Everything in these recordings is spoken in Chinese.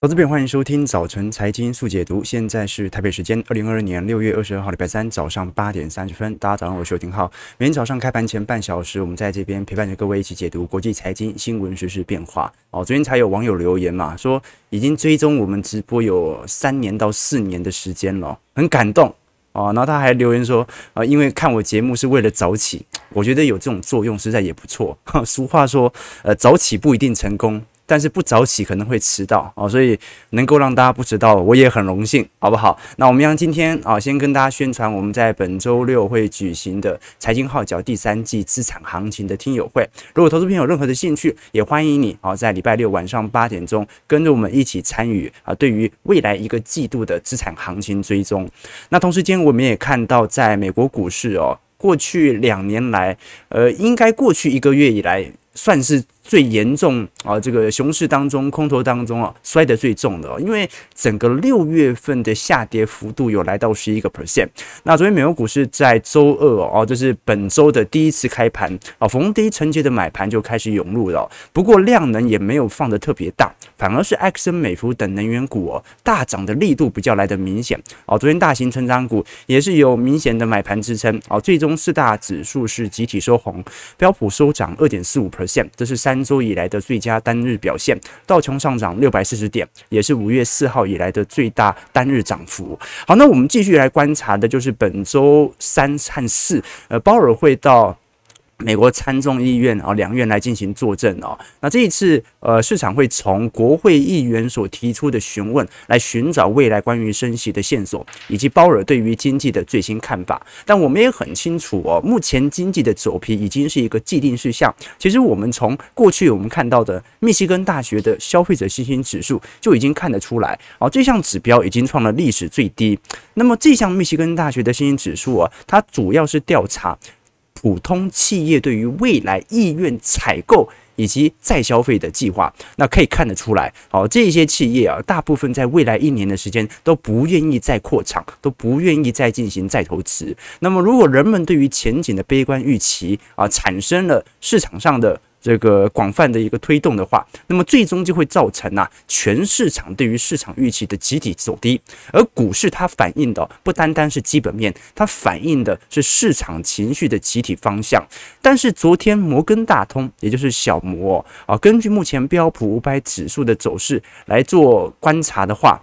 投资朋友，欢迎收听早晨财经速解读。现在是台北时间二零二二年六月二十二号礼拜三早上八点三十分。大家早上好，我是邱廷浩。每天早上开盘前半小时，我们在这边陪伴着各位一起解读国际财经新闻、时事变化。哦，昨天才有网友留言嘛，说已经追踪我们直播有三年到四年的时间了，很感动哦。然后他还留言说，啊，因为看我节目是为了早起，我觉得有这种作用实在也不错。俗话说，呃，早起不一定成功。但是不早起可能会迟到啊，所以能够让大家不迟到，我也很荣幸，好不好？那我们让今天啊，先跟大家宣传我们在本周六会举行的财经号角第三季资产行情的听友会。如果投资朋友有任何的兴趣，也欢迎你啊，在礼拜六晚上八点钟跟着我们一起参与啊，对于未来一个季度的资产行情追踪。那同时间我们也看到，在美国股市哦，过去两年来，呃，应该过去一个月以来算是。最严重啊，这个熊市当中，空头当中啊，摔得最重的哦，因为整个六月份的下跌幅度有来到十一个 percent。那昨天美国股市在周二哦，这是本周的第一次开盘啊，逢低承接的买盘就开始涌入了。不过量能也没有放得特别大，反而是埃克森美孚等能源股哦大涨的力度比较来得明显哦。昨天大型成长股也是有明显的买盘支撑哦，最终四大指数是集体收红，标普收涨二点四五 percent，这是三。周以来的最佳单日表现，道琼上涨六百四十点，也是五月四号以来的最大单日涨幅。好，那我们继续来观察的就是本周三和四，呃，鲍尔会到。美国参众议院啊，两院来进行作证哦。那这一次，呃，市场会从国会议员所提出的询问来寻找未来关于升息的线索，以及鲍尔对于经济的最新看法。但我们也很清楚哦，目前经济的走皮已经是一个既定事项。其实我们从过去我们看到的密西根大学的消费者信心指数就已经看得出来哦，这项指标已经创了历史最低。那么这项密西根大学的信心指数啊，它主要是调查。普通企业对于未来意愿采购以及再消费的计划，那可以看得出来，好，这些企业啊，大部分在未来一年的时间都不愿意再扩厂，都不愿意再进行再投资。那么，如果人们对于前景的悲观预期啊，产生了市场上的。这个广泛的一个推动的话，那么最终就会造成啊，全市场对于市场预期的集体走低，而股市它反映的不单单是基本面，它反映的是市场情绪的集体方向。但是昨天摩根大通，也就是小摩啊，根据目前标普五百指数的走势来做观察的话。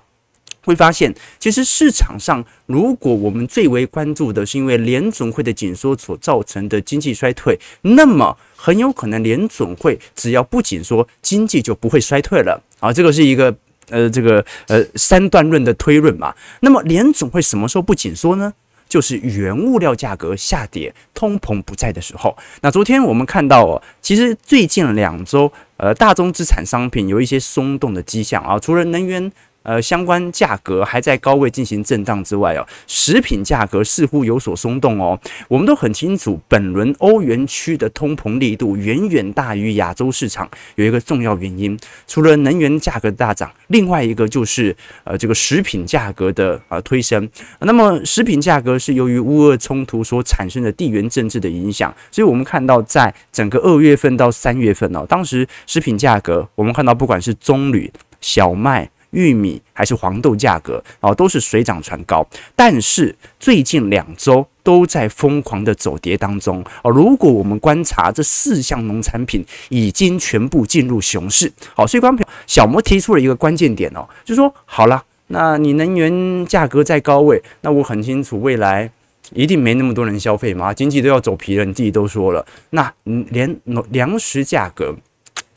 会发现，其实市场上，如果我们最为关注的是因为联总会的紧缩所造成的经济衰退，那么很有可能联总会只要不紧缩，经济就不会衰退了啊。这个是一个呃，这个呃三段论的推论嘛。那么联总会什么时候不紧缩呢？就是原物料价格下跌、通膨不在的时候。那昨天我们看到哦，其实最近两周，呃，大宗资产商品有一些松动的迹象啊，除了能源。呃，相关价格还在高位进行震荡之外哦，食品价格似乎有所松动哦。我们都很清楚，本轮欧元区的通膨力度远远大于亚洲市场，有一个重要原因，除了能源价格大涨，另外一个就是呃这个食品价格的呃推升。那么食品价格是由于乌俄冲突所产生的地缘政治的影响，所以我们看到在整个二月份到三月份哦，当时食品价格我们看到不管是棕榈、小麦。玉米还是黄豆价格啊，都是水涨船高，但是最近两周都在疯狂的走跌当中哦。如果我们观察这四项农产品已经全部进入熊市，好，所以观众朋友，小摩提出了一个关键点哦，就说好了，那你能源价格在高位，那我很清楚未来一定没那么多人消费嘛，经济都要走皮了，你自己都说了，那连农粮食价格。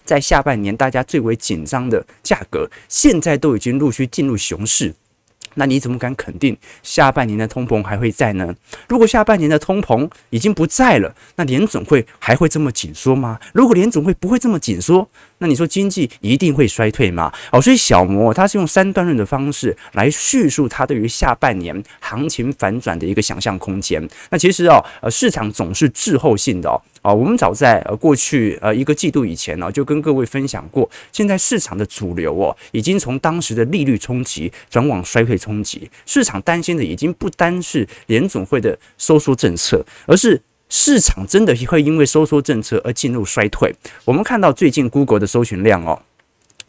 在下半年，大家最为紧张的价格，现在都已经陆续进入熊市。那你怎么敢肯定下半年的通膨还会在呢？如果下半年的通膨已经不在了，那联总会还会这么紧缩吗？如果联总会不会这么紧缩，那你说经济一定会衰退吗？哦，所以小摩他是用三段论的方式来叙述他对于下半年行情反转的一个想象空间。那其实哦，呃，市场总是滞后性的哦。啊，我们早在呃过去呃一个季度以前呢，就跟各位分享过，现在市场的主流哦，已经从当时的利率冲击转往衰退冲击。市场担心的已经不单是联准会的收缩政策，而是市场真的会因为收缩政策而进入衰退。我们看到最近 Google 的搜寻量哦。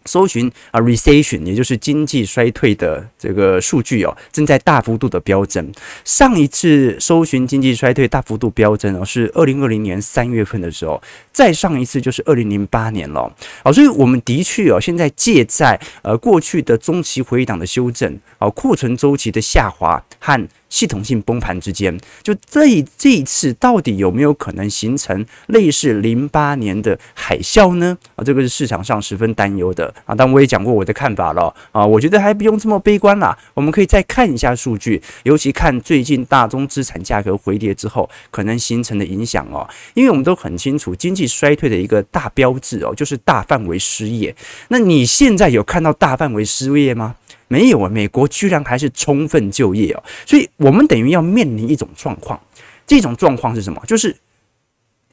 搜寻啊，recession，也就是经济衰退的这个数据哦，正在大幅度的飙增。上一次搜寻经济衰退大幅度飙增哦，是二零二零年三月份的时候，再上一次就是二零零八年了。好，所以我们的确哦，现在借在呃过去的中期回档的修正，哦，库存周期的下滑和。系统性崩盘之间，就这这一次到底有没有可能形成类似零八年的海啸呢？啊，这个是市场上十分担忧的啊。但我也讲过我的看法了啊，我觉得还不用这么悲观啦。我们可以再看一下数据，尤其看最近大宗资产价格回跌之后可能形成的影响哦。因为我们都很清楚，经济衰退的一个大标志哦，就是大范围失业。那你现在有看到大范围失业吗？没有啊，美国居然还是充分就业哦，所以我们等于要面临一种状况，这种状况是什么？就是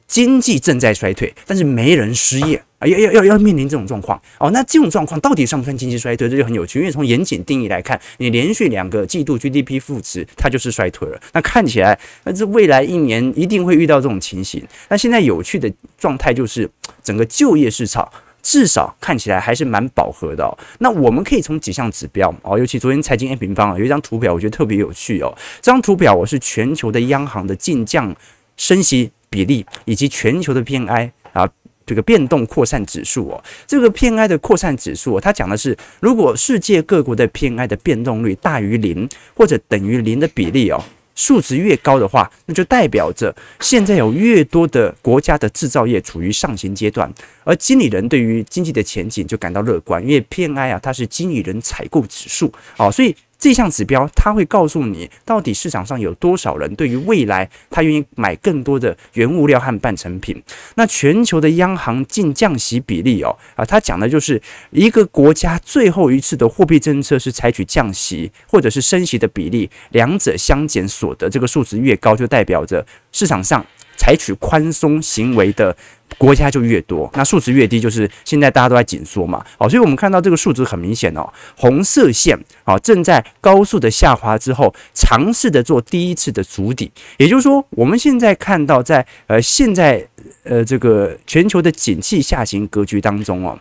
经济正在衰退，但是没人失业啊，要要要要面临这种状况哦。那这种状况到底算不算经济衰退？这就很有趣，因为从严谨定义来看，你连续两个季度 GDP 负值，它就是衰退了。那看起来，那这未来一年一定会遇到这种情形。那现在有趣的状态就是整个就业市场。至少看起来还是蛮饱和的哦。那我们可以从几项指标哦，尤其昨天财经 A 平方有一张图表，我觉得特别有趣哦。这张图表我是全球的央行的进降升息比例，以及全球的 PNI 啊这个变动扩散指数哦。这个 PNI 的扩散指数，它讲的是如果世界各国的 PNI 的变动率大于零或者等于零的比例哦。数值越高的话，那就代表着现在有越多的国家的制造业处于上行阶段，而经理人对于经济的前景就感到乐观，因为 PMI 啊，它是经理人采购指数，啊，所以。这项指标，它会告诉你到底市场上有多少人对于未来他愿意买更多的原物料和半成品。那全球的央行净降息比例哦，啊，它讲的就是一个国家最后一次的货币政策是采取降息或者是升息的比例，两者相减所得这个数值越高，就代表着市场上采取宽松行为的。国家就越多，那数值越低，就是现在大家都在紧缩嘛。好，所以我们看到这个数值很明显哦，红色线啊正在高速的下滑之后，尝试的做第一次的足底。也就是说，我们现在看到在呃现在呃这个全球的景气下行格局当中哦，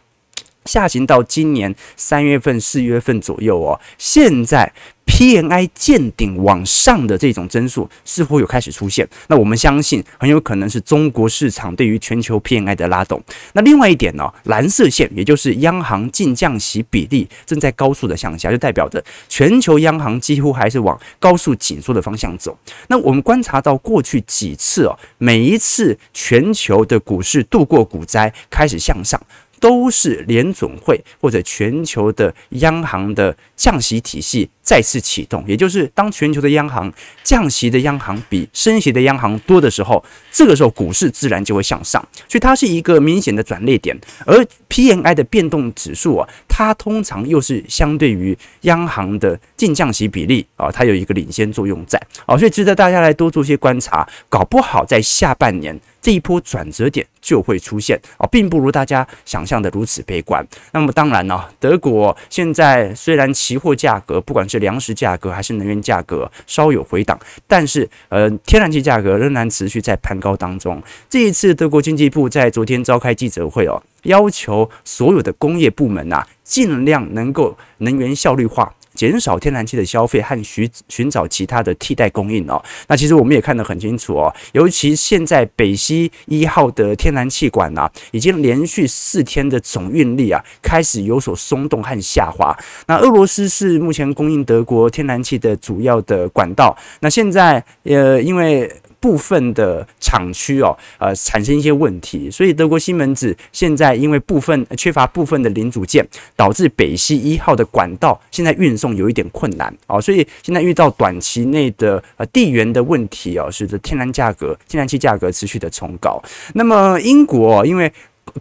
下行到今年三月份、四月份左右哦，现在。PMI 见顶往上的这种增速似乎有开始出现，那我们相信很有可能是中国市场对于全球 PMI 的拉动。那另外一点呢，蓝色线也就是央行净降息比例正在高速的向下，就代表着全球央行几乎还是往高速紧缩的方向走。那我们观察到过去几次哦，每一次全球的股市度过股灾开始向上。都是联总会或者全球的央行的降息体系再次启动，也就是当全球的央行降息的央行比升息的央行多的时候，这个时候股市自然就会向上，所以它是一个明显的转捩点。而 PMI 的变动指数啊，它通常又是相对于央行的净降息比例啊，它有一个领先作用在啊，所以值得大家来多做些观察，搞不好在下半年。这一波转折点就会出现啊，并不如大家想象的如此悲观。那么当然呢，德国现在虽然期货价格，不管是粮食价格还是能源价格稍有回档，但是呃，天然气价格仍然持续在攀高当中。这一次德国经济部在昨天召开记者会哦，要求所有的工业部门呐，尽量能够能源效率化。减少天然气的消费和寻寻找其他的替代供应哦。那其实我们也看得很清楚哦，尤其现在北溪一号的天然气管呐，已经连续四天的总运力啊开始有所松动和下滑。那俄罗斯是目前供应德国天然气的主要的管道。那现在呃，因为部分的厂区哦，呃，产生一些问题，所以德国西门子现在因为部分缺乏部分的零组件，导致北溪一号的管道现在运送有一点困难哦，所以现在遇到短期内的呃地缘的问题哦，使得天然价格、天然气价格持续的冲高。那么英国因为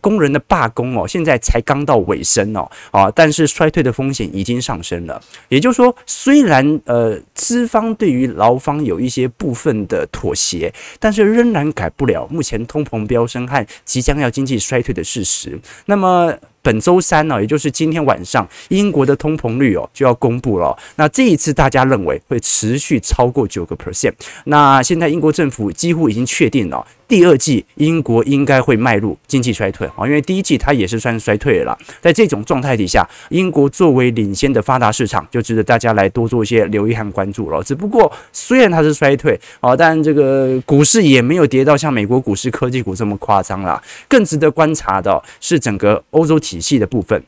工人的罢工哦，现在才刚到尾声哦，啊，但是衰退的风险已经上升了。也就是说，虽然呃资方对于劳方有一些部分的妥协，但是仍然改不了目前通膨飙升和即将要经济衰退的事实。那么。本周三呢，也就是今天晚上，英国的通膨率哦就要公布了。那这一次大家认为会持续超过九个 percent。那现在英国政府几乎已经确定了。第二季英国应该会迈入经济衰退啊，因为第一季它也是算衰退了。在这种状态底下，英国作为领先的发达市场，就值得大家来多做一些留意和关注了。只不过虽然它是衰退啊，但这个股市也没有跌到像美国股市、科技股这么夸张啦。更值得观察的是整个欧洲体系的部分。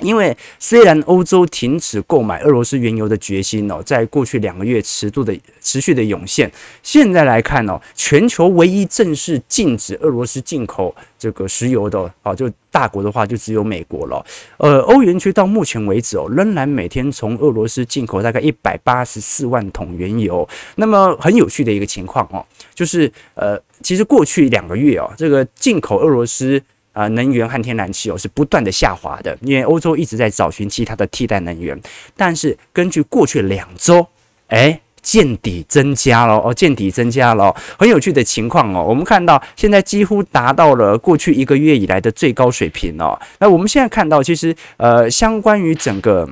因为虽然欧洲停止购买俄罗斯原油的决心哦，在过去两个月持续的持续的涌现，现在来看哦，全球唯一正式禁止俄罗斯进口这个石油的啊，就大国的话就只有美国了。呃，欧元区到目前为止哦，仍然每天从俄罗斯进口大概一百八十四万桶原油。那么很有趣的一个情况哦，就是呃，其实过去两个月哦，这个进口俄罗斯。啊，能源和天然气哦是不断的下滑的，因为欧洲一直在找寻其他的替代能源。但是根据过去两周，诶，见底增加了哦，见底增加了，很有趣的情况哦。我们看到现在几乎达到了过去一个月以来的最高水平哦。那我们现在看到，其实呃，相关于整个。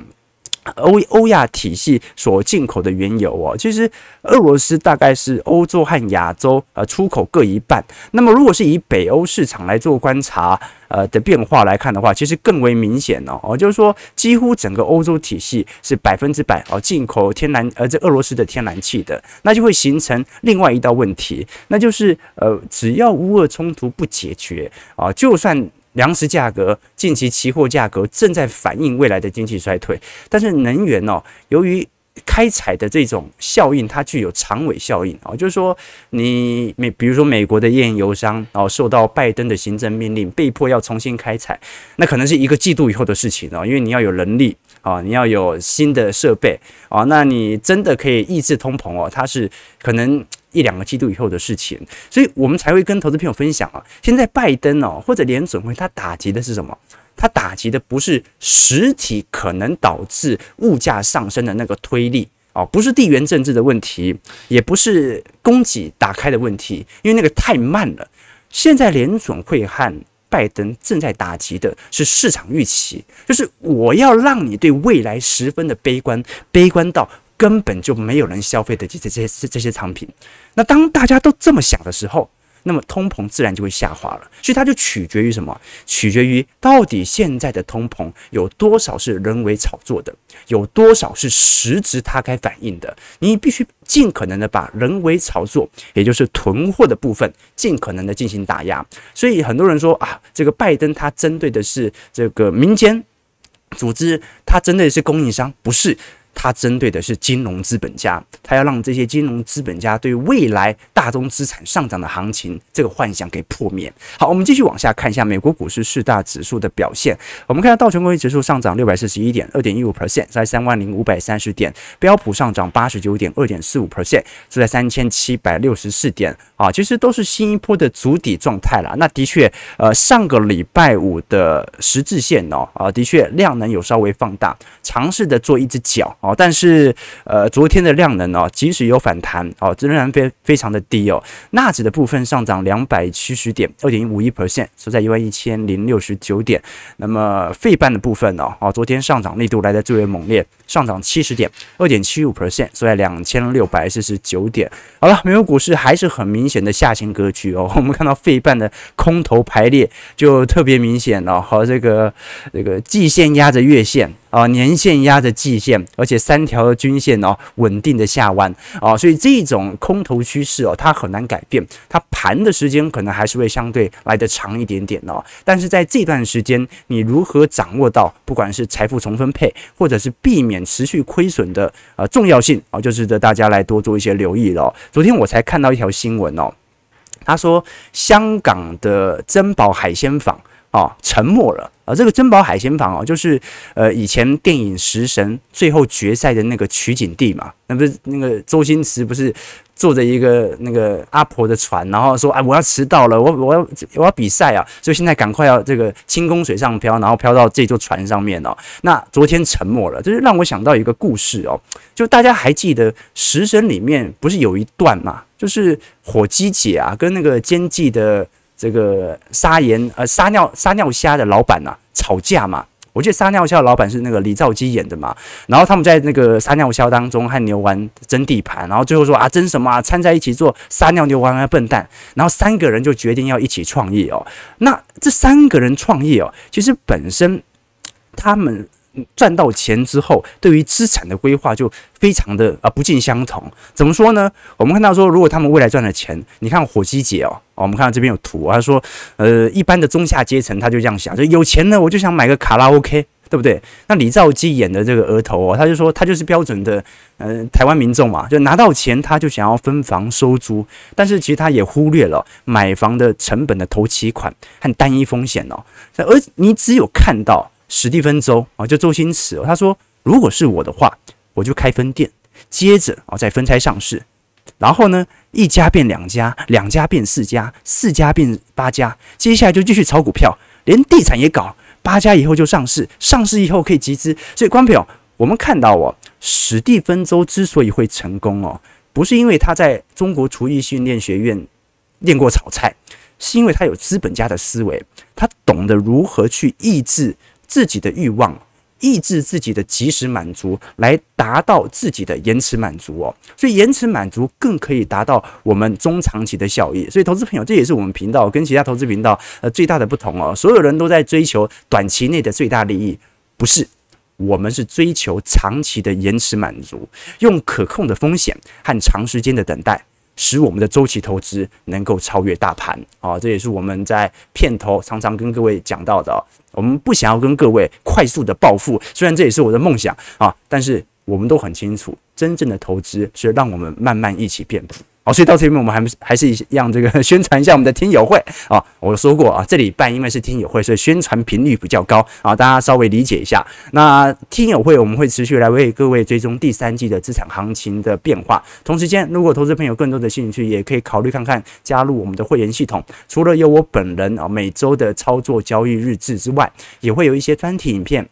欧欧亚体系所进口的原油哦，其实俄罗斯大概是欧洲和亚洲呃出口各一半。那么如果是以北欧市场来做观察呃的变化来看的话，其实更为明显哦。哦，就是说几乎整个欧洲体系是百分之百哦进口天然呃这俄罗斯的天然气的，那就会形成另外一道问题，那就是呃只要乌俄冲突不解决啊，就算。粮食价格，近期期货价格正在反映未来的经济衰退，但是能源哦，由于开采的这种效应，它具有长尾效应啊，就是说你美，比如说美国的页岩油商哦，受到拜登的行政命令，被迫要重新开采，那可能是一个季度以后的事情哦，因为你要有人力啊，你要有新的设备啊，那你真的可以抑制通膨哦，它是可能。一两个季度以后的事情，所以我们才会跟投资朋友分享啊。现在拜登哦，或者联准会，他打击的是什么？他打击的不是实体可能导致物价上升的那个推力哦，不是地缘政治的问题，也不是供给打开的问题，因为那个太慢了。现在联准会和拜登正在打击的是市场预期，就是我要让你对未来十分的悲观，悲观到。根本就没有人消费得起这些这这些产品。那当大家都这么想的时候，那么通膨自然就会下滑了。所以它就取决于什么？取决于到底现在的通膨有多少是人为炒作的，有多少是实质它该反映的。你必须尽可能的把人为炒作，也就是囤货的部分，尽可能的进行打压。所以很多人说啊，这个拜登他针对的是这个民间组织，他针对的是供应商，不是。它针对的是金融资本家，它要让这些金融资本家对未来大宗资产上涨的行情这个幻想给破灭。好，我们继续往下看一下美国股市四大指数的表现。我们看到道琼工业指数上涨六百四十一点，二点一五 percent，在三万零五百三十点；标普上涨八十九点，二点四五 percent，是在三千七百六十四点。啊，其实都是新一波的筑底状态了。那的确，呃，上个礼拜五的十字线哦，啊，的确量能有稍微放大，尝试的做一只脚。哦，但是呃，昨天的量能哦，即使有反弹哦，仍然非非常的低哦。纳指的部分上涨两百七十点，二点五一 percent，收在一万一千零六十九点。那么费半的部分哦，哦，昨天上涨力度来的最为猛烈，上涨七十点，二点七五 percent，收在两千六百四十九点。好了，美国股市还是很明显的下行格局哦。我们看到费半的空头排列就特别明显了，和这个这个季线压着月线。啊，年线压着季线，而且三条均线哦稳定的下弯啊，所以这种空头趋势哦，它很难改变，它盘的时间可能还是会相对来得长一点点哦。但是在这段时间，你如何掌握到不管是财富重分配，或者是避免持续亏损的呃重要性啊，就值得大家来多做一些留意了。昨天我才看到一条新闻哦，他说香港的珍宝海鲜坊啊沉没了。啊，这个珍宝海鲜坊啊，就是呃以前电影《食神》最后决赛的那个取景地嘛。那不是那个周星驰不是坐着一个那个阿婆的船，然后说哎，我要迟到了，我我要我要比赛啊，所以现在赶快要这个轻功水上漂，然后漂到这座船上面哦。那昨天沉没了，就是让我想到一个故事哦，就大家还记得《食神》里面不是有一段嘛，就是火鸡姐啊跟那个奸计的。这个撒盐呃撒尿撒尿虾的老板呐、吵架嘛。我记得撒尿虾老板是那个李兆基演的嘛，然后他们在那个撒尿虾当中和牛丸争地盘，然后最后说啊争什么啊，掺在一起做撒尿牛丸啊笨蛋，然后三个人就决定要一起创业哦。那这三个人创业哦，其实本身他们。赚到钱之后，对于资产的规划就非常的啊不尽相同。怎么说呢？我们看到说，如果他们未来赚了钱，你看火鸡姐哦，我们看到这边有图，他说，呃，一般的中下阶层他就这样想，就有钱呢，我就想买个卡拉 OK，对不对？那李兆基演的这个额头哦，他就说他就是标准的，呃，台湾民众嘛，就拿到钱他就想要分房收租，但是其实他也忽略了买房的成本的头期款和单一风险哦，而你只有看到。史蒂芬周啊，就周星驰哦，他说：“如果是我的话，我就开分店，接着啊再分拆上市，然后呢，一家变两家，两家变四家，四家变八家，接下来就继续炒股票，连地产也搞，八家以后就上市，上市以后可以集资。所以，观众朋友，我们看到哦，史蒂芬周之所以会成功哦，不是因为他在中国厨艺训练学院练过炒菜，是因为他有资本家的思维，他懂得如何去抑制。”自己的欲望，抑制自己的即时满足，来达到自己的延迟满足哦。所以延迟满足更可以达到我们中长期的效益。所以投资朋友，这也是我们频道跟其他投资频道呃最大的不同哦。所有人都在追求短期内的最大利益，不是，我们是追求长期的延迟满足，用可控的风险和长时间的等待。使我们的周期投资能够超越大盘啊！这也是我们在片头常常跟各位讲到的。我们不想要跟各位快速的暴富，虽然这也是我的梦想啊，但是我们都很清楚，真正的投资是让我们慢慢一起变富。好，所以到这边我们还还是一样这个 宣传一下我们的听友会啊。我说过啊，这礼拜因为是听友会，所以宣传频率比较高啊，大家稍微理解一下。那听友会我们会持续来为各位追踪第三季的资产行情的变化。同时间，如果投资朋友更多的兴趣，也可以考虑看看加入我们的会员系统。除了有我本人啊每周的操作交易日志之外，也会有一些专题影片。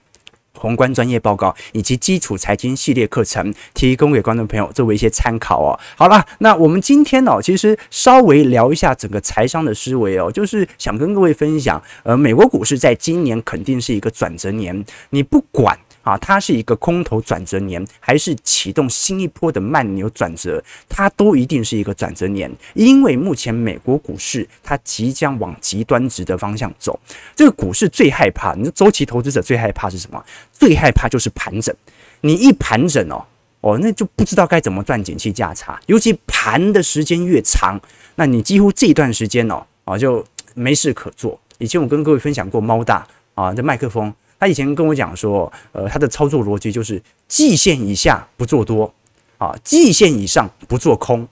宏观专业报告以及基础财经系列课程，提供给观众朋友作为一些参考哦。好了，那我们今天呢，其实稍微聊一下整个财商的思维哦，就是想跟各位分享，呃，美国股市在今年肯定是一个转折年，你不管。啊，它是一个空头转折年，还是启动新一波的慢牛转折，它都一定是一个转折年，因为目前美国股市它即将往极端值的方向走。这个股市最害怕，你说周期投资者最害怕是什么？最害怕就是盘整。你一盘整哦，哦，那就不知道该怎么赚景气价差。尤其盘的时间越长，那你几乎这段时间哦，啊，就没事可做。以前我跟各位分享过猫大啊，这麦克风。他以前跟我讲说，呃，他的操作逻辑就是季线以下不做多，啊，季线以上不做空。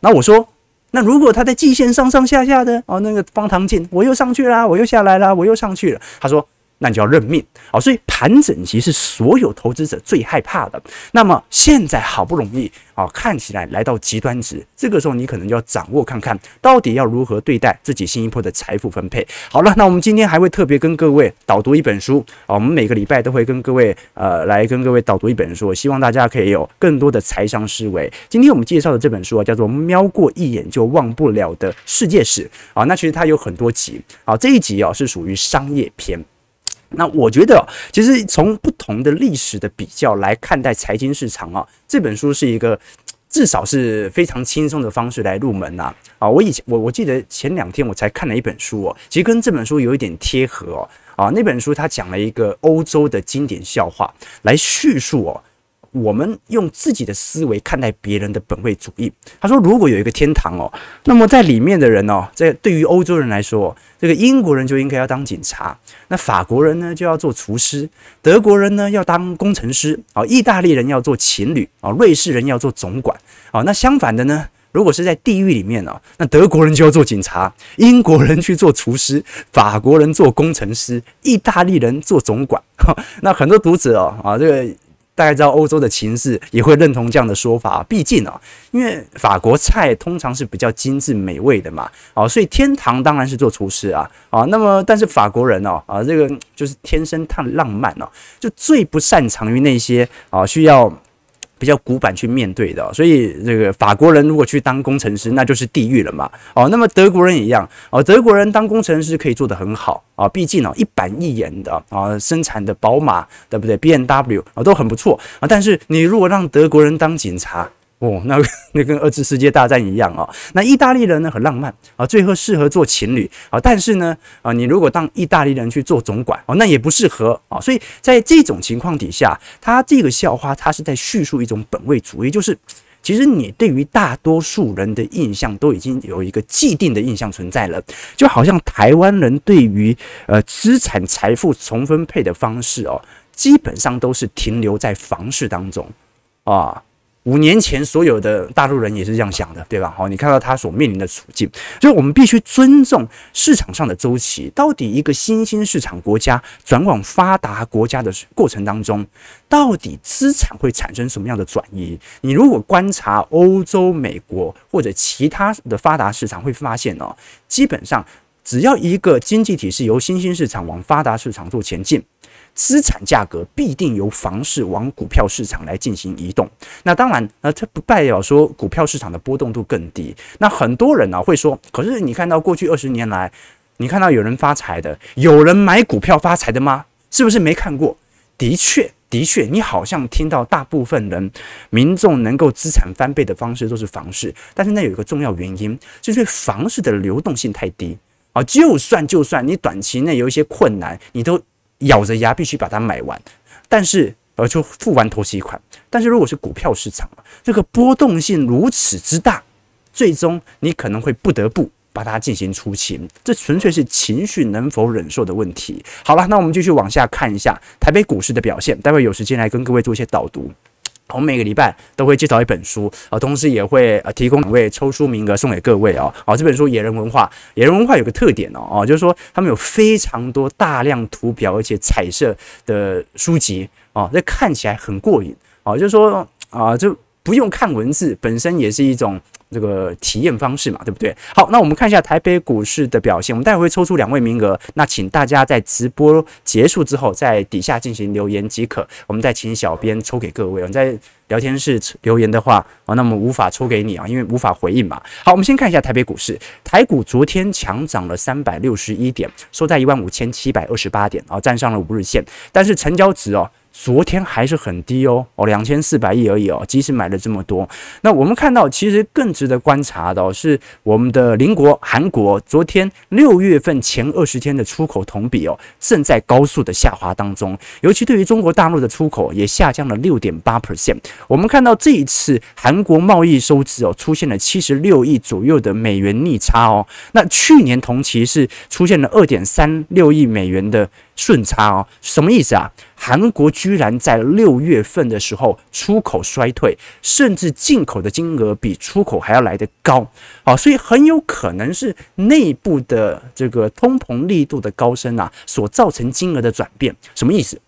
那我说，那如果他在季线上上下下的，哦，那个方糖进，我又上去啦，我又下来啦，我又上去了。他说。那就要认命啊！所以盘整其实是所有投资者最害怕的。那么现在好不容易啊，看起来来到极端值，这个时候你可能就要掌握看看到底要如何对待自己新一波的财富分配。好了，那我们今天还会特别跟各位导读一本书啊，我们每个礼拜都会跟各位呃来跟各位导读一本书，希望大家可以有更多的财商思维。今天我们介绍的这本书啊，叫做《瞄过一眼就忘不了的世界史》啊，那其实它有很多集啊，这一集啊是属于商业篇。那我觉得，其实从不同的历史的比较来看待财经市场啊，这本书是一个至少是非常轻松的方式来入门呐。啊，我以前我我记得前两天我才看了一本书哦，其实跟这本书有一点贴合哦。啊，那本书它讲了一个欧洲的经典笑话来叙述哦。我们用自己的思维看待别人的本位主义。他说，如果有一个天堂哦，那么在里面的人哦，在对于欧洲人来说，这个英国人就应该要当警察，那法国人呢就要做厨师，德国人呢要当工程师啊，意大利人要做情侣啊，瑞士人要做总管啊。那相反的呢，如果是在地狱里面哦，那德国人就要做警察，英国人去做厨师，法国人做工程师，意大利人做总管。那很多读者哦啊这个。大概知道欧洲的情势，也会认同这样的说法。毕竟啊，因为法国菜通常是比较精致美味的嘛，啊，所以天堂当然是做厨师啊，啊，那么但是法国人哦，啊，这个就是天生太浪漫哦，就最不擅长于那些啊需要比较古板去面对的，所以这个法国人如果去当工程师，那就是地狱了嘛。哦，那么德国人也一样哦，德国人当工程师可以做得很好啊，毕竟哦一板一眼的啊，生产的宝马对不对？BMW 啊都很不错啊，但是你如果让德国人当警察，哦，那 那跟二次世界大战一样哦。那意大利人呢，很浪漫啊，最后适合做情侣啊。但是呢，啊，你如果当意大利人去做总管哦，那也不适合啊。所以在这种情况底下，他这个笑话，他是在叙述一种本位主义，就是其实你对于大多数人的印象都已经有一个既定的印象存在了，就好像台湾人对于呃资产财富重分配的方式哦，基本上都是停留在房市当中啊。五年前，所有的大陆人也是这样想的，对吧？好，你看到他所面临的处境，所以我们必须尊重市场上的周期。到底一个新兴市场国家转往发达国家的过程当中，到底资产会产生什么样的转移？你如果观察欧洲、美国或者其他的发达市场，会发现哦，基本上只要一个经济体是由新兴市场往发达市场做前进。资产价格必定由房市往股票市场来进行移动。那当然，呃，这不代表说股票市场的波动度更低。那很多人呢会说，可是你看到过去二十年来，你看到有人发财的，有人买股票发财的吗？是不是没看过？的确，的确，你好像听到大部分人民众能够资产翻倍的方式都是房市，但是那有一个重要原因，就是房市的流动性太低啊。就算就算你短期内有一些困难，你都。咬着牙必须把它买完，但是呃就付完头期款。但是如果是股票市场，这个波动性如此之大，最终你可能会不得不把它进行出清。这纯粹是情绪能否忍受的问题。好了，那我们继续往下看一下台北股市的表现。待会有时间来跟各位做一些导读。我们每个礼拜都会介绍一本书啊，同时也会呃提供两位抽书名额送给各位哦。好，这本书《野人文化》，野人文化有个特点哦，哦，就是说他们有非常多大量图表而且彩色的书籍哦，这看起来很过瘾哦。就是说啊，就不用看文字，本身也是一种。这个体验方式嘛，对不对？好，那我们看一下台北股市的表现。我们待会会抽出两位名额，那请大家在直播结束之后，在底下进行留言即可。我们再请小编抽给各位。我们在聊天室留言的话啊，那么无法抽给你啊，因为无法回应嘛。好，我们先看一下台北股市，台股昨天强涨了三百六十一点，收在一万五千七百二十八点啊，站上了五日线，但是成交值哦。昨天还是很低哦，哦，两千四百亿而已哦。即使买了这么多，那我们看到其实更值得观察的是我们的邻国韩国，昨天六月份前二十天的出口同比哦，正在高速的下滑当中。尤其对于中国大陆的出口也下降了六点八 percent。我们看到这一次韩国贸易收支哦，出现了七十六亿左右的美元逆差哦。那去年同期是出现了二点三六亿美元的顺差哦，什么意思啊？韩国居然在六月份的时候出口衰退，甚至进口的金额比出口还要来得高啊！所以很有可能是内部的这个通膨力度的高升啊，所造成金额的转变。什么意思？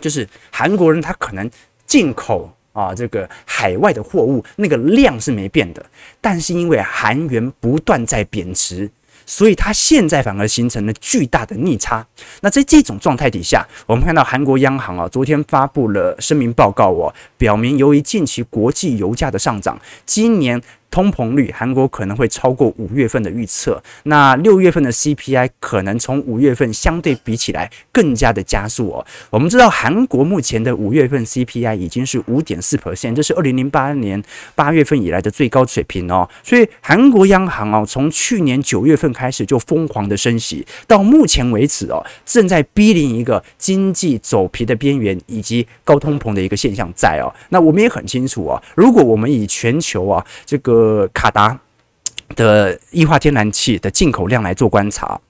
就是韩国人他可能进口啊这个海外的货物那个量是没变的，但是因为韩元不断在贬值。所以它现在反而形成了巨大的逆差。那在这种状态底下，我们看到韩国央行啊，昨天发布了声明报告哦，表明由于近期国际油价的上涨，今年。通膨率，韩国可能会超过五月份的预测。那六月份的 CPI 可能从五月份相对比起来更加的加速哦。我们知道韩国目前的五月份 CPI 已经是五点四 percent，这是二零零八年八月份以来的最高水平哦。所以韩国央行哦，从去年九月份开始就疯狂的升息，到目前为止哦，正在逼临一个经济走皮的边缘以及高通膨的一个现象在哦。那我们也很清楚啊，如果我们以全球啊这个呃，卡达的液化天然气的进口量来做观察，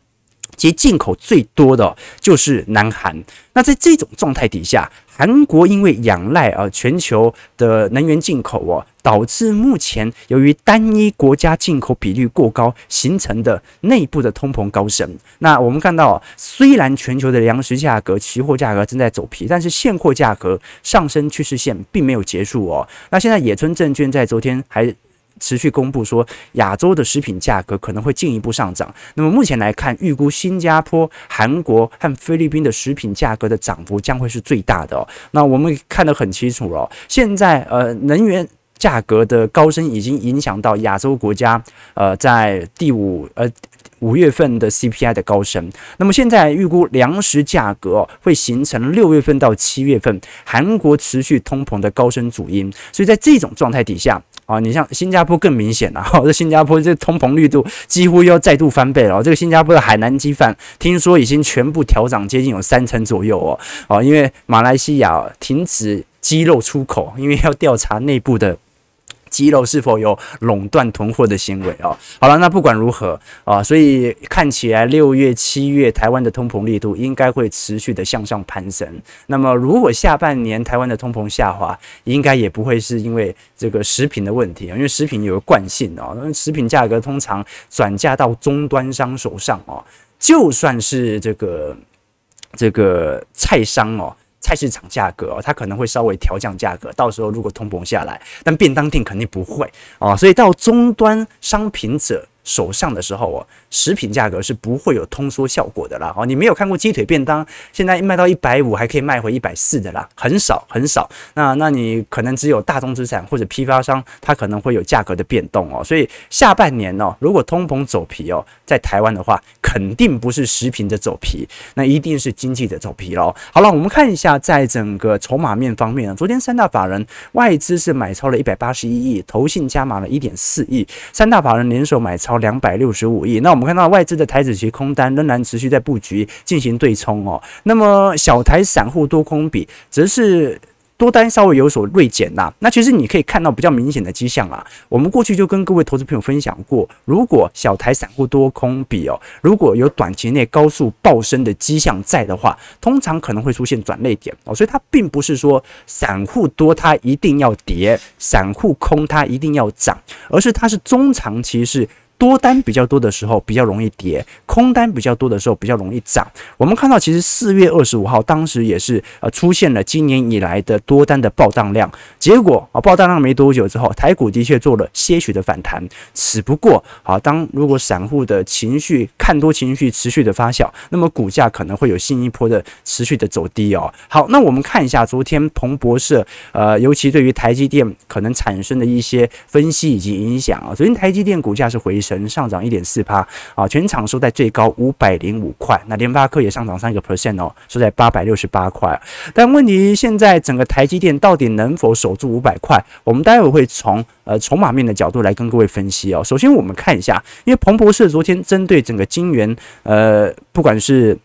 其实进口最多的就是南韩。那在这种状态底下，韩国因为仰赖啊全球的能源进口哦，导致目前由于单一国家进口比率过高形成的内部的通膨高升。那我们看到，虽然全球的粮食价格、期货价格正在走皮，但是现货价格上升趋势线并没有结束哦。那现在野村证券在昨天还。持续公布说，亚洲的食品价格可能会进一步上涨。那么目前来看，预估新加坡、韩国和菲律宾的食品价格的涨幅将会是最大的哦。那我们看得很清楚了，现在呃能源价格的高升已经影响到亚洲国家，呃，在第五呃。五月份的 CPI 的高升，那么现在预估粮食价格会形成六月份到七月份韩国持续通膨的高升主因，所以在这种状态底下啊，你像新加坡更明显了，这新加坡这通膨率度几乎要再度翻倍了。这个新加坡的海南鸡饭听说已经全部调涨接近有三成左右哦，哦，因为马来西亚停止鸡肉出口，因为要调查内部的。鸡肉是否有垄断囤货的行为啊？好了，那不管如何啊，所以看起来六月、七月台湾的通膨力度应该会持续的向上攀升。那么，如果下半年台湾的通膨下滑，应该也不会是因为这个食品的问题啊，因为食品有个惯性啊，食品价格通常转嫁到终端商手上啊，就算是这个这个菜商哦。菜市场价格哦，它可能会稍微调降价格，到时候如果通膨下来，但便当店肯定不会哦，所以到终端商品者手上的时候哦，食品价格是不会有通缩效果的啦。哦，你没有看过鸡腿便当现在卖到一百五还可以卖回一百四的啦，很少很少。那那你可能只有大宗资产或者批发商，它可能会有价格的变动哦。所以下半年哦，如果通膨走皮哦，在台湾的话，肯定不是食品的走皮，那一定是经济的走皮喽。好了，我们看一下在整个筹码面方面啊，昨天三大法人外资是买超了一百八十一亿，投信加码了一点四亿，三大法人联手买超。两百六十五亿，那我们看到外资的台指期空单仍然持续在布局进行对冲哦。那么小台散户多空比则是多单稍微有所锐减呐。那其实你可以看到比较明显的迹象啊。我们过去就跟各位投资朋友分享过，如果小台散户多空比哦，如果有短期内高速暴升的迹象在的话，通常可能会出现转捩点哦。所以它并不是说散户多它一定要跌，散户空它一定要涨，而是它是中长期是。多单比较多的时候比较容易跌，空单比较多的时候比较容易涨。我们看到，其实四月二十五号当时也是呃出现了今年以来的多单的爆荡量，结果啊爆荡量没多久之后，台股的确做了些许的反弹，只不过啊当如果散户的情绪看多情绪持续的发酵，那么股价可能会有新一波的持续的走低哦。好，那我们看一下昨天彭博社呃尤其对于台积电可能产生的一些分析以及影响啊，昨天台积电股价是回升。上涨一点四趴啊，全场收在最高五百零五块。那联发科也上涨三个 percent 哦，收在八百六十八块。但问题现在整个台积电到底能否守住五百块？我们待会会从呃筹码面的角度来跟各位分析哦。首先我们看一下，因为彭博士昨天针对整个晶圆呃，不管是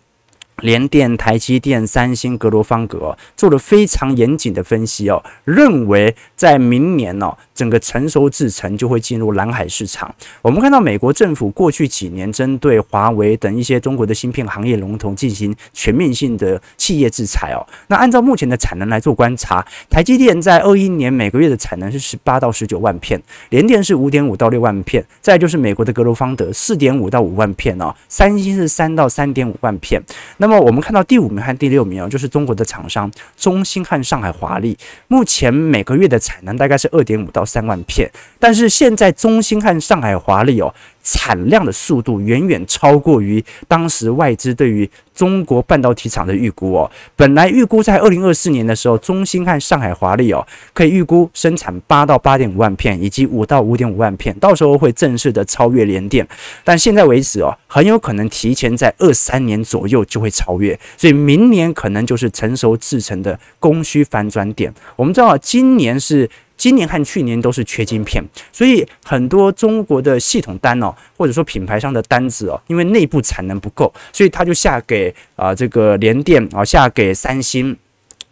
联电、台积电、三星、格罗方格做了非常严谨的分析哦，认为在明年哦，整个成熟制程就会进入蓝海市场。我们看到美国政府过去几年针对华为等一些中国的芯片行业龙头进行全面性的企业制裁哦。那按照目前的产能来做观察，台积电在二一年每个月的产能是十八到十九万片，联电是五点五到六万片，再就是美国的格罗方德四点五到五万片哦，三星是三到三点五万片。那么我们看到第五名和第六名哦，就是中国的厂商中芯和上海华力，目前每个月的产能大概是二点五到三万片，但是现在中兴和上海华力哦。产量的速度远远超过于当时外资对于中国半导体厂的预估哦。本来预估在二零二四年的时候，中芯和上海华力哦可以预估生产八到八点五万片，以及五到五点五万片，到时候会正式的超越联电。但现在为止哦，很有可能提前在二三年左右就会超越，所以明年可能就是成熟制程的供需反转点。我们知道今年是。今年和去年都是缺晶片，所以很多中国的系统单哦，或者说品牌商的单子哦，因为内部产能不够，所以他就下给啊这个联电啊，下给三星。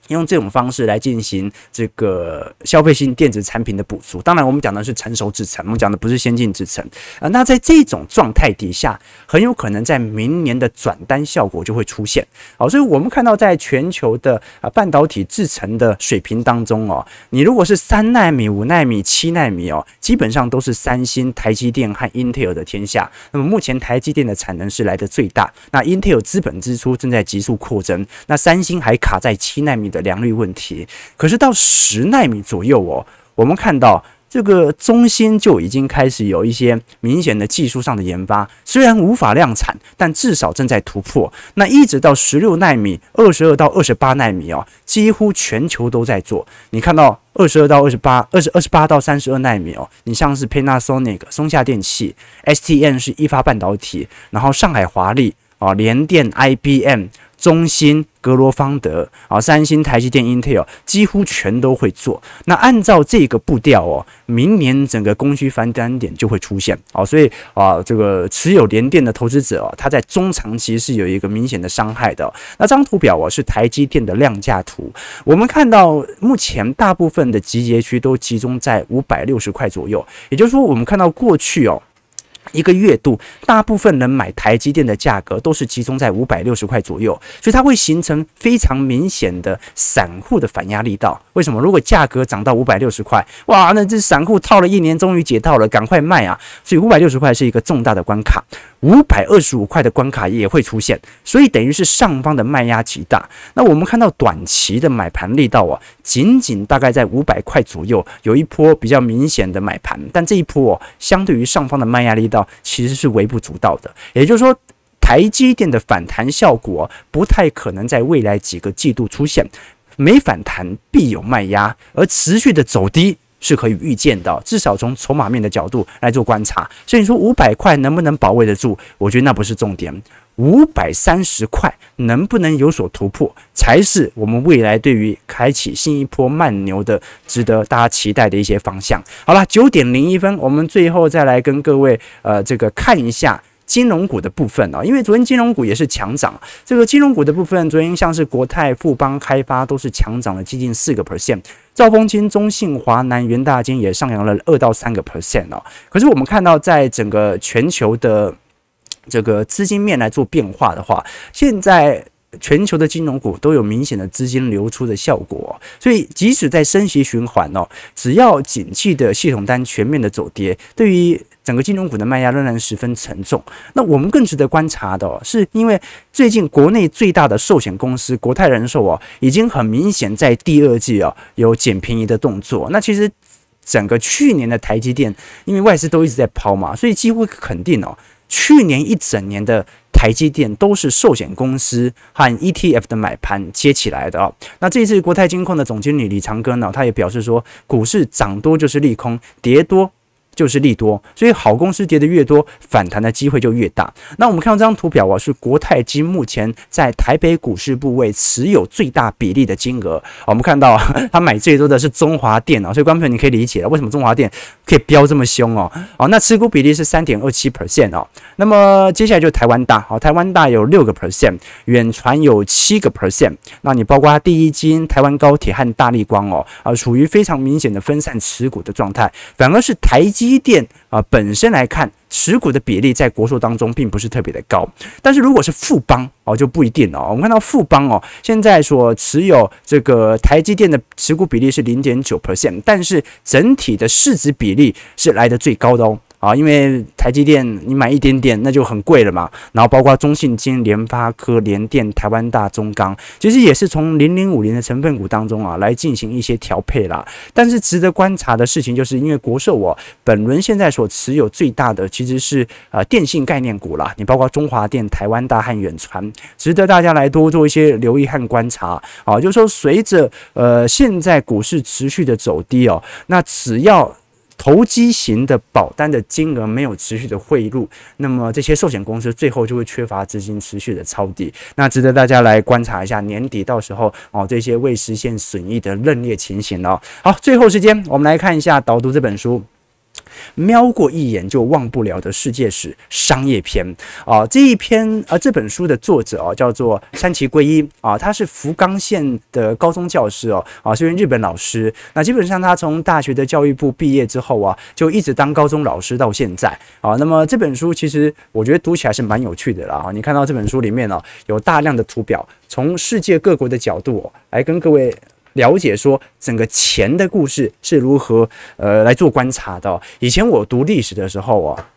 用这种方式来进行这个消费性电子产品的补足，当然我们讲的是成熟制程，我们讲的不是先进制程啊。那在这种状态底下，很有可能在明年的转单效果就会出现。好，所以我们看到在全球的啊半导体制程的水平当中哦，你如果是三纳米、五纳米、七纳米哦，基本上都是三星、台积电和英特尔的天下。那么目前台积电的产能是来的最大，那英特尔资本支出正在急速扩增，那三星还卡在七纳米的良率问题，可是到十纳米左右哦，我们看到这个中心就已经开始有一些明显的技术上的研发，虽然无法量产，但至少正在突破。那一直到十六纳米、二十二到二十八纳米哦，几乎全球都在做。你看到二十二到二十八、二十二十八到三十二纳米哦，你像是 Panasonic、松下电器、STM 是一发半导体，然后上海华力啊、联电、IBM。中芯、格罗方德啊，三星、台积电、Intel 几乎全都会做。那按照这个步调哦，明年整个供需翻单点就会出现哦。所以啊，这个持有联电的投资者哦，他在中长期是有一个明显的伤害的。那张图表哦，是台积电的量价图。我们看到目前大部分的集结区都集中在五百六十块左右，也就是说，我们看到过去哦。一个月度，大部分人买台积电的价格都是集中在五百六十块左右，所以它会形成非常明显的散户的反压力道。为什么？如果价格涨到五百六十块，哇，那这散户套了一年，终于解套了，赶快卖啊！所以五百六十块是一个重大的关卡。五百二十五块的关卡也会出现，所以等于是上方的卖压极大。那我们看到短期的买盘力道啊，仅仅大概在五百块左右，有一波比较明显的买盘，但这一波哦，相对于上方的卖压力到其实是微不足道的。也就是说，台积电的反弹效果不太可能在未来几个季度出现，没反弹必有卖压，而持续的走低。是可以预见的，至少从筹码面的角度来做观察。所以你说五百块能不能保卫得住？我觉得那不是重点。五百三十块能不能有所突破，才是我们未来对于开启新一波慢牛的值得大家期待的一些方向。好了，九点零一分，我们最后再来跟各位呃这个看一下。金融股的部分啊，因为昨天金融股也是强涨，这个金融股的部分，昨天像是国泰、富邦、开发都是强涨了接近四个 percent，兆丰金、中信、华南、元大金也上扬了二到三个 percent 哦。可是我们看到，在整个全球的这个资金面来做变化的话，现在。全球的金融股都有明显的资金流出的效果，所以即使在升息循环哦，只要景气的系统单全面的走跌，对于整个金融股的卖压仍然十分沉重。那我们更值得观察的是，因为最近国内最大的寿险公司国泰人寿哦，已经很明显在第二季哦有捡便宜的动作。那其实整个去年的台积电，因为外资都一直在抛嘛，所以几乎肯定哦，去年一整年的。台积电都是寿险公司和 ETF 的买盘接起来的哦。那这一次国泰金控的总经理李长庚呢，他也表示说，股市涨多就是利空，跌多。就是利多，所以好公司跌的越多，反弹的机会就越大。那我们看到这张图表啊，是国泰金目前在台北股市部位持有最大比例的金额。我们看到 他买最多的是中华电啊，所以观众朋友你可以理解了，为什么中华电可以飙这么凶哦？哦，那持股比例是三点二七 percent 哦。那么接下来就台湾大，好，台湾大有六个 percent，远传有七个 percent。那你包括第一金、台湾高铁和大立光哦，啊，处于非常明显的分散持股的状态，反而是台积。机电啊，本身来看，持股的比例在国寿当中并不是特别的高，但是如果是富邦哦，就不一定了。我们看到富邦哦，现在所持有这个台积电的持股比例是零点九 percent，但是整体的市值比例是来的最高的哦。啊，因为台积电你买一点点那就很贵了嘛，然后包括中信金、联发科、联电、台湾大、中钢，其实也是从零零五零的成分股当中啊来进行一些调配啦。但是值得观察的事情，就是因为国寿哦，本轮现在所持有最大的其实是呃电信概念股啦，你包括中华电、台湾大和远传，值得大家来多做一些留意和观察啊。就是说，随着呃现在股市持续的走低哦，那只要投机型的保单的金额没有持续的汇入，那么这些寿险公司最后就会缺乏资金持续的抄底，那值得大家来观察一下年底到时候哦这些未实现损益的认列情形哦。好，最后时间我们来看一下导读这本书。瞄过一眼就忘不了的世界史商业篇啊，这一篇啊，这本书的作者啊叫做山崎圭一啊，他是福冈县的高中教师哦啊，是一位日本老师。那基本上他从大学的教育部毕业之后啊，就一直当高中老师到现在啊。那么这本书其实我觉得读起来是蛮有趣的啦。你看到这本书里面呢，有大量的图表，从世界各国的角度来跟各位。了解说整个钱的故事是如何呃来做观察的。以前我读历史的时候啊，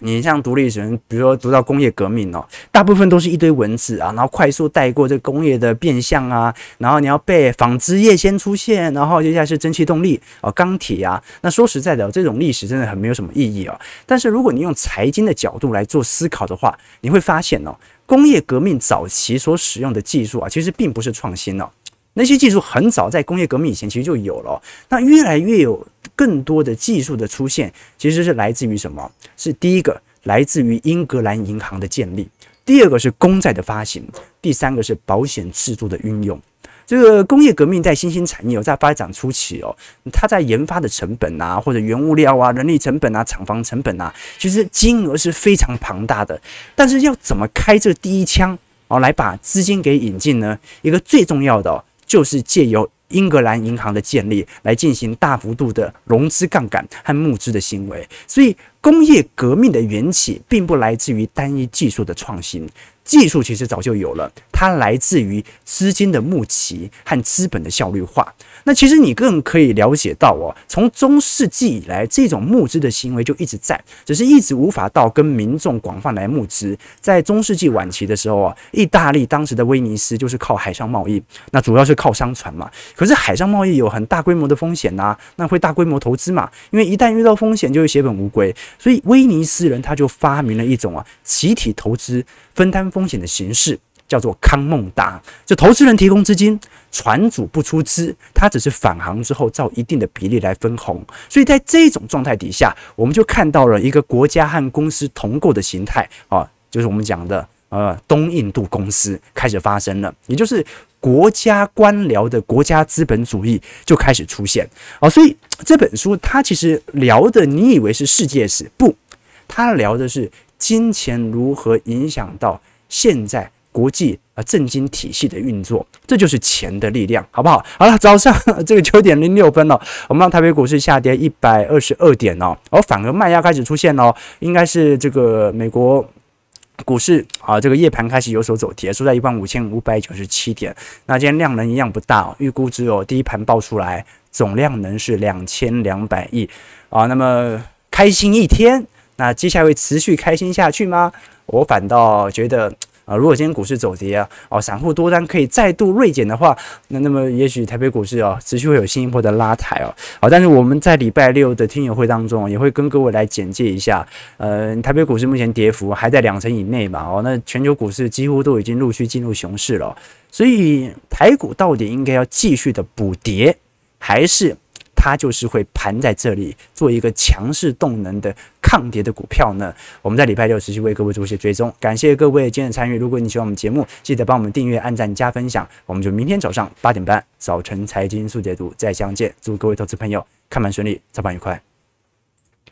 你像读历史，比如说读到工业革命哦，大部分都是一堆文字啊，然后快速带过这工业的变相啊，然后你要背纺织业先出现，然后接下来是蒸汽动力哦，钢铁啊。那说实在的，这种历史真的很没有什么意义哦。但是如果你用财经的角度来做思考的话，你会发现哦，工业革命早期所使用的技术啊，其实并不是创新哦。那些技术很早在工业革命以前其实就有了。那越来越有。更多的技术的出现，其实是来自于什么？是第一个来自于英格兰银行的建立，第二个是公债的发行，第三个是保险制度的运用。这个工业革命在新兴产业在发展初期哦，它在研发的成本啊，或者原物料啊、人力成本啊、厂房成本啊，其实金额是非常庞大的。但是要怎么开这第一枪哦，来把资金给引进呢？一个最重要的，就是借由。英格兰银行的建立，来进行大幅度的融资杠杆和募资的行为，所以工业革命的缘起并不来自于单一技术的创新。技术其实早就有了，它来自于资金的募集和资本的效率化。那其实你更可以了解到哦，从中世纪以来，这种募资的行为就一直在，只是一直无法到跟民众广泛来募资。在中世纪晚期的时候啊，意大利当时的威尼斯就是靠海上贸易，那主要是靠商船嘛。可是海上贸易有很大规模的风险呐，那会大规模投资嘛？因为一旦遇到风险，就会血本无归。所以威尼斯人他就发明了一种啊，集体投资。分担风险的形式叫做康孟达，就投资人提供资金，船主不出资，他只是返航之后照一定的比例来分红。所以在这种状态底下，我们就看到了一个国家和公司同构的形态啊，就是我们讲的呃东印度公司开始发生了，也就是国家官僚的国家资本主义就开始出现啊。所以这本书它其实聊的，你以为是世界史，不，它聊的是。金钱如何影响到现在国际啊政经体系的运作？这就是钱的力量，好不好？好了，早上这个九点零六分了，我们让台北股市下跌一百二十二点哦，而反而卖压开始出现哦，应该是这个美国股市啊，这个夜盘开始有所走跌，收在一万五千五百九十七点。那今天量能一样不大，预估只有第一盘报出来总量能是两千两百亿啊。那么开心一天。那接下来会持续开心下去吗？我反倒觉得，啊、如果今天股市走跌啊，哦，散户多单可以再度锐减的话，那那么也许台北股市啊，持续会有新一波的拉抬哦。好，但是我们在礼拜六的听友会当中，也会跟各位来简介一下，呃，台北股市目前跌幅还在两成以内嘛，哦，那全球股市几乎都已经陆续进入熊市了，所以台股到底应该要继续的补跌，还是？它就是会盘在这里做一个强势动能的抗跌的股票呢。我们在礼拜六持续为各位做一些追踪，感谢各位今日参与。如果你喜欢我们节目，记得帮我们订阅、按赞、加分享。我们就明天早上八点半早晨财经速解读再相见。祝各位投资朋友看盘顺利，操盘愉快。